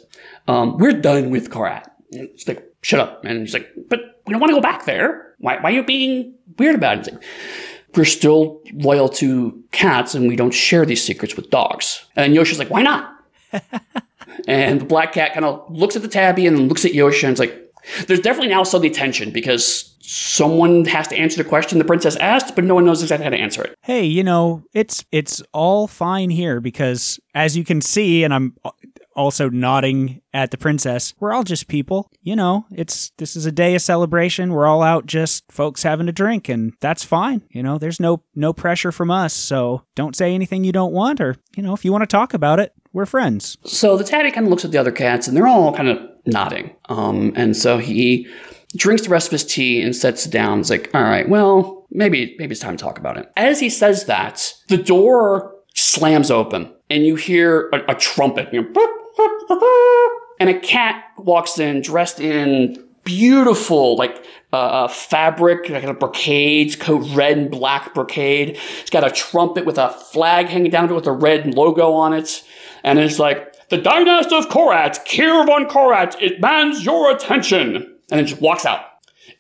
um, "We're done with Korat." It's like, "Shut up!" And he's like, "But we don't want to go back there. Why? Why are you being weird about it?" We're still loyal to cats and we don't share these secrets with dogs. And Yoshi's like, why not? and the black cat kind of looks at the tabby and then looks at Yoshi and it's like, there's definitely now suddenly tension because someone has to answer the question the princess asked, but no one knows exactly how to answer it. Hey, you know, it's it's all fine here because as you can see and I'm also nodding at the princess, we're all just people. You know, it's this is a day of celebration. We're all out just folks having a drink and that's fine. You know, there's no no pressure from us. So don't say anything you don't want or, you know, if you want to talk about it, we're friends. So the tabby kind of looks at the other cats and they're all kind of nodding. Um, and so he drinks the rest of his tea and sets down. It's like, all right, well, maybe maybe it's time to talk about it. As he says that, the door slams open and you hear a, a trumpet. You know, "Boop, boop, boop, boop," and a cat walks in dressed in beautiful like uh, uh, fabric, like a brocade coat, red and black brocade. It's got a trumpet with a flag hanging down to it with a red logo on it, and it's like the dynasty of Korat, Kir von Korat, it demands your attention, and it just walks out.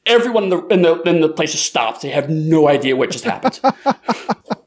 Everyone in the in the in the place just stops. They have no idea what just happened.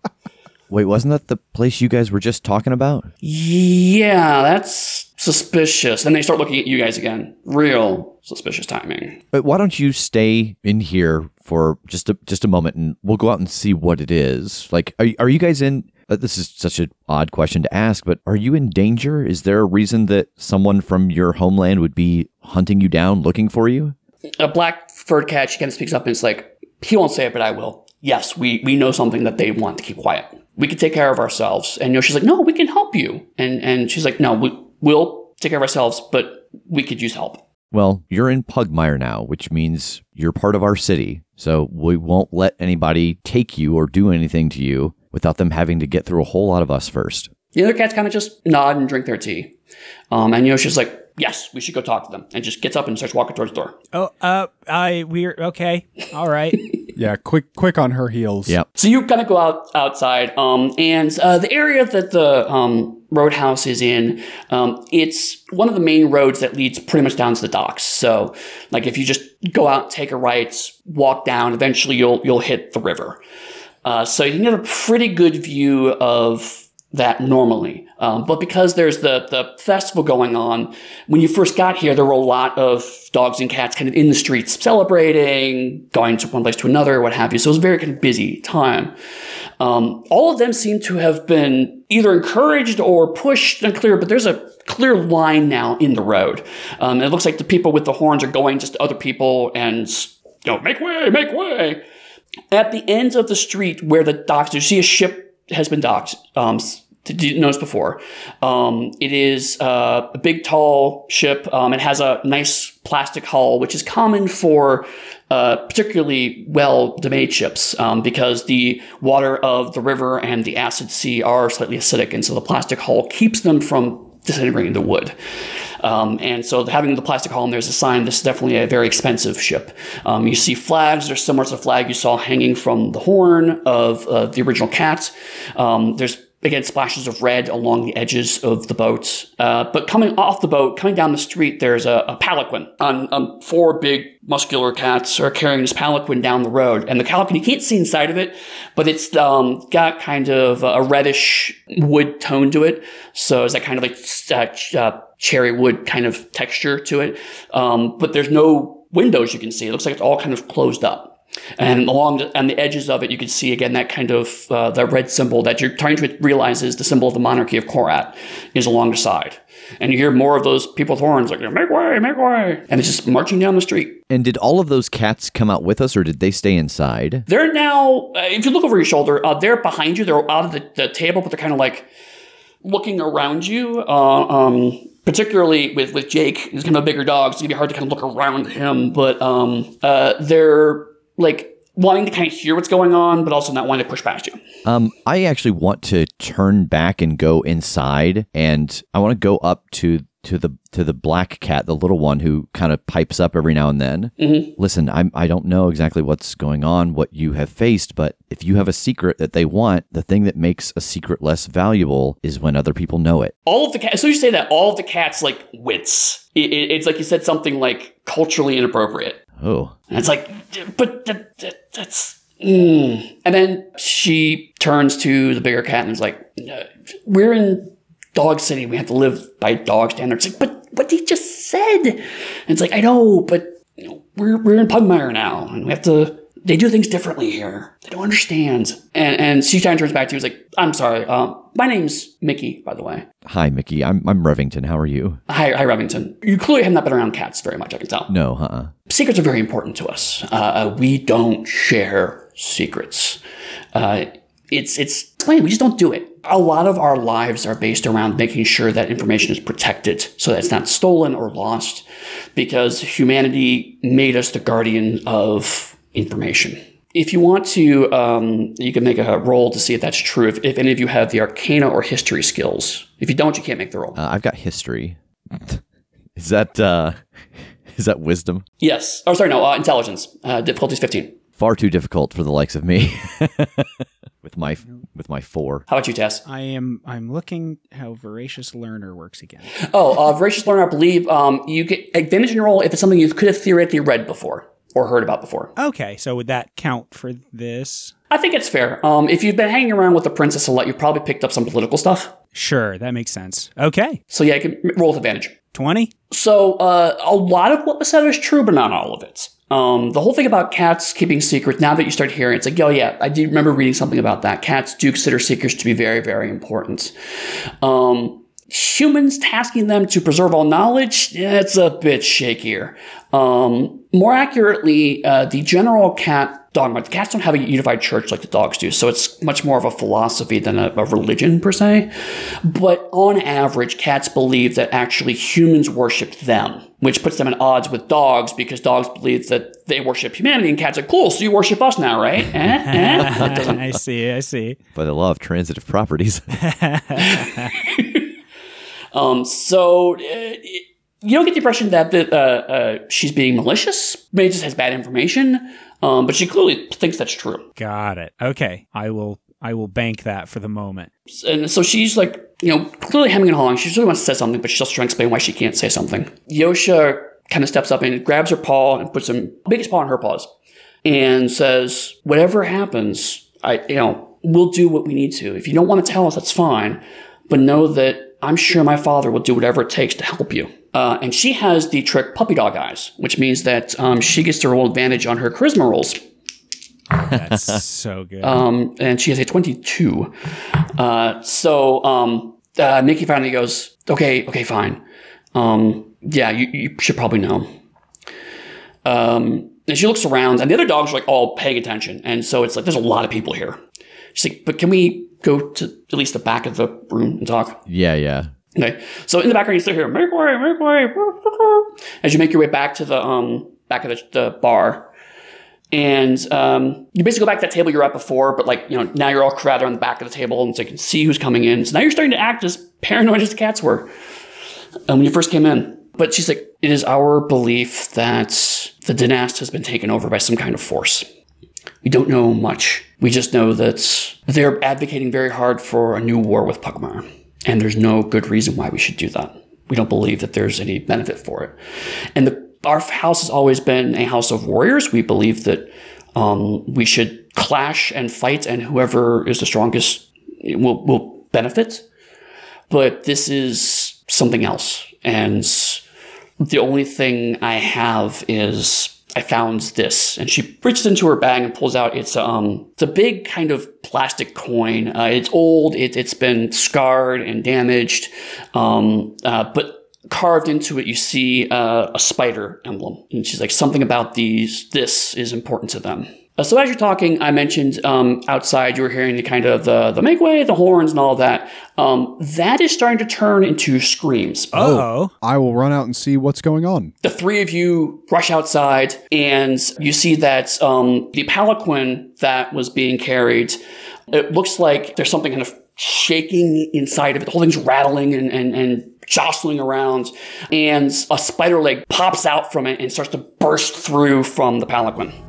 Wait, wasn't that the place you guys were just talking about? yeah, that's suspicious. And they start looking at you guys again. Real suspicious timing. But why don't you stay in here for just a just a moment, and we'll go out and see what it is. Like, are are you guys in? Uh, this is such an odd question to ask, but are you in danger? Is there a reason that someone from your homeland would be hunting you down, looking for you? a black furred cat, she kind of speaks up and it's like, he won't say it, but I will. Yes, we, we know something that they want to keep quiet. We can take care of ourselves. And you know, she's like, no, we can help you. And, and she's like, no, we, we'll take care of ourselves, but we could use help. Well, you're in Pugmire now, which means you're part of our city. So we won't let anybody take you or do anything to you without them having to get through a whole lot of us first. The other cats kind of just nod and drink their tea. Um, and she's like, yes, we should go talk to them. And just gets up and starts walking towards the door. Oh, uh, I we're okay. All right. Yeah, quick, quick on her heels. Yep. So you kind of go out outside, um, and uh, the area that the um, roadhouse is in, um, it's one of the main roads that leads pretty much down to the docks. So, like, if you just go out, take a right, walk down, eventually you'll you'll hit the river. Uh, so you can get a pretty good view of that normally. Um, but because there's the, the festival going on, when you first got here, there were a lot of dogs and cats kind of in the streets celebrating, going to one place to another, what have you. So it was a very kind of busy time. Um, all of them seem to have been either encouraged or pushed, unclear, but there's a clear line now in the road. Um, it looks like the people with the horns are going just to other people and, you know, make way, make way. At the ends of the street where the docks, you see a ship has been docked. Um, did you notice before? Um, it is uh, a big, tall ship. Um, it has a nice plastic hull, which is common for uh, particularly well made ships um, because the water of the river and the acid sea are slightly acidic, and so the plastic hull keeps them from disintegrating the wood. Um, and so having the plastic hull in there is a sign this is definitely a very expensive ship. Um, you see flags There's similar to the flag you saw hanging from the horn of uh, the original cat. Um, there's again splashes of red along the edges of the boat. Uh, but coming off the boat, coming down the street, there's a, a palanquin on um, four big muscular cats are carrying this palanquin down the road, and the palanquin you can't see inside of it, but it's um, got kind of a reddish wood tone to it. So it's that kind of like uh, cherry wood kind of texture to it. Um, but there's no windows you can see. It looks like it's all kind of closed up. And along the, on the edges of it, you can see again that kind of uh, the red symbol that you're trying to realize is the symbol of the monarchy of Korat is along the side. And you hear more of those people with horns like "Make way, make way!" and it's just marching down the street. And did all of those cats come out with us, or did they stay inside? They're now, uh, if you look over your shoulder, uh, they're behind you. They're out of the, the table, but they're kind of like looking around you. Uh, um, particularly with with Jake, he's kind of a bigger dog, so it's gonna be hard to kind of look around him. But um, uh, they're like wanting to kind of hear what's going on, but also not wanting to push past you. Um, I actually want to turn back and go inside, and I want to go up to to the to the black cat, the little one who kind of pipes up every now and then. Mm-hmm. Listen, I'm I don't know exactly what's going on, what you have faced, but if you have a secret that they want, the thing that makes a secret less valuable is when other people know it. All of the cats. So you say that all of the cats like wince. It, it, it's like you said something like culturally inappropriate. Oh, And it's like, but that, that, that's. Mm. And then she turns to the bigger cat and is like, "Uh, "We're in Dog City. We have to live by dog standards." Like, but what he just said. And it's like, I know, but you know, we're we're in Pugmire now, and we have to. They do things differently here. They don't understand. And and of turns back to you. is like, "I'm sorry. Um, my name's Mickey, by the way. hi, Mickey. I'm I'm Revington. How are you? Hi, hi, Remington. You clearly have not been around cats very much. I can tell." No, huh? secrets are very important to us. Uh, we don't share secrets. Uh, it's it's plain. We just don't do it. A lot of our lives are based around making sure that information is protected, so that it's not stolen or lost, because humanity made us the guardian of information. If you want to, um, you can make a roll to see if that's true. If, if any of you have the Arcana or History skills. If you don't, you can't make the roll. Uh, I've got history. is that uh, is that wisdom? yes. Oh, sorry, no. Uh, intelligence. Uh, difficulty is fifteen. Far too difficult for the likes of me. with my with my four. How about you, Tess? I am I'm looking how voracious learner works again. Oh, uh, voracious learner, I believe um, you get advantage in your roll if it's something you could have theoretically read before or heard about before. Okay, so would that count for this? I think it's fair. Um, if you've been hanging around with the Princess a lot, you've probably picked up some political stuff. Sure, that makes sense. Okay, So yeah, you can roll with advantage. 20? So uh, a lot of what was said is true, but not all of it. Um, the whole thing about cats keeping secrets, now that you start hearing, it's like, oh yeah, I do remember reading something about that. Cats do consider secrets to be very, very important. Um, humans tasking them to preserve all knowledge, yeah, it's a bit shakier. Um, more accurately, uh, the general cat dogma, the cats don't have a unified church like the dogs do, so it's much more of a philosophy than a, a religion per se. But on average, cats believe that actually humans worship them, which puts them at odds with dogs because dogs believe that they worship humanity, and cats are cool, so you worship us now, right? Eh? Eh? I see, I see. By the law of transitive properties. Um, so uh, you don't get the impression that the, uh, uh, she's being malicious. Maybe just has bad information, um, but she clearly thinks that's true. Got it. Okay, I will I will bank that for the moment. And so she's like, you know, clearly hemming and hawing. She really wants to say something, but she's also trying to explain why she can't say something. Yosha kind of steps up and grabs her paw and puts him biggest paw on her paws and says, "Whatever happens, I, you know, we'll do what we need to. If you don't want to tell us, that's fine, but know that I'm sure my father will do whatever it takes to help you." Uh, and she has the trick puppy dog eyes, which means that um, she gets to roll advantage on her charisma rolls. That's so good. Um, and she has a 22. Uh, so um, uh, Nikki finally goes, okay, okay, fine. Um, yeah, you, you should probably know. Um, and she looks around, and the other dogs are like all paying attention. And so it's like, there's a lot of people here. She's like, but can we go to at least the back of the room and talk? yeah, yeah. Okay, so in the background you still hear "Make way, make way," as you make your way back to the um back of the, the bar, and um, you basically go back to that table you were at before, but like you know now you're all crowded on the back of the table, and so you can see who's coming in. So now you're starting to act as paranoid as the cats were um, when you first came in. But she's like, "It is our belief that the dynast has been taken over by some kind of force. We don't know much. We just know that they're advocating very hard for a new war with Pugmire." And there's no good reason why we should do that. We don't believe that there's any benefit for it. And the, our house has always been a house of warriors. We believe that um, we should clash and fight, and whoever is the strongest will, will benefit. But this is something else. And the only thing I have is I found this, and she reaches into her bag and pulls out. It's um, it's a big kind of plastic coin. Uh, it's old. It, has been scarred and damaged, um, uh, but carved into it, you see uh, a spider emblem. And she's like, something about these. This is important to them. Uh, so as you're talking, I mentioned um, outside you were hearing the kind of the the make way, the horns, and all that. Um, that is starting to turn into screams. Oh, I will run out and see what's going on. The three of you rush outside, and you see that um, the palanquin that was being carried. It looks like there's something kind of shaking inside of it. The whole thing's rattling and, and, and jostling around, and a spider leg pops out from it and starts to burst through from the palanquin.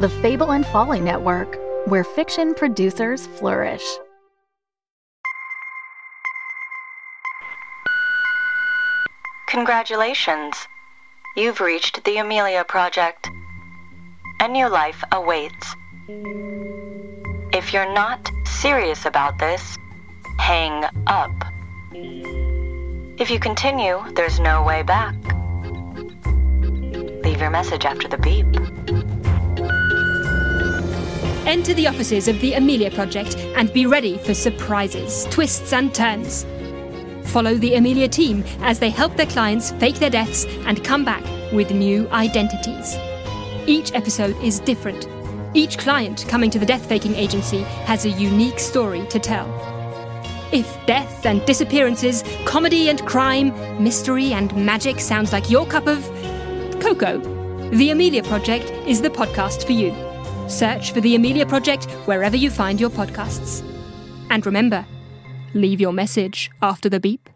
The Fable and Folly Network, where fiction producers flourish. Congratulations. You've reached the Amelia Project. A new life awaits. If you're not serious about this, hang up. If you continue, there's no way back. Leave your message after the beep. Enter the offices of the Amelia Project and be ready for surprises, twists, and turns. Follow the Amelia team as they help their clients fake their deaths and come back with new identities. Each episode is different. Each client coming to the death faking agency has a unique story to tell. If death and disappearances, comedy and crime, mystery and magic sounds like your cup of cocoa, The Amelia Project is the podcast for you. Search for The Amelia Project wherever you find your podcasts. And remember, leave your message after the beep.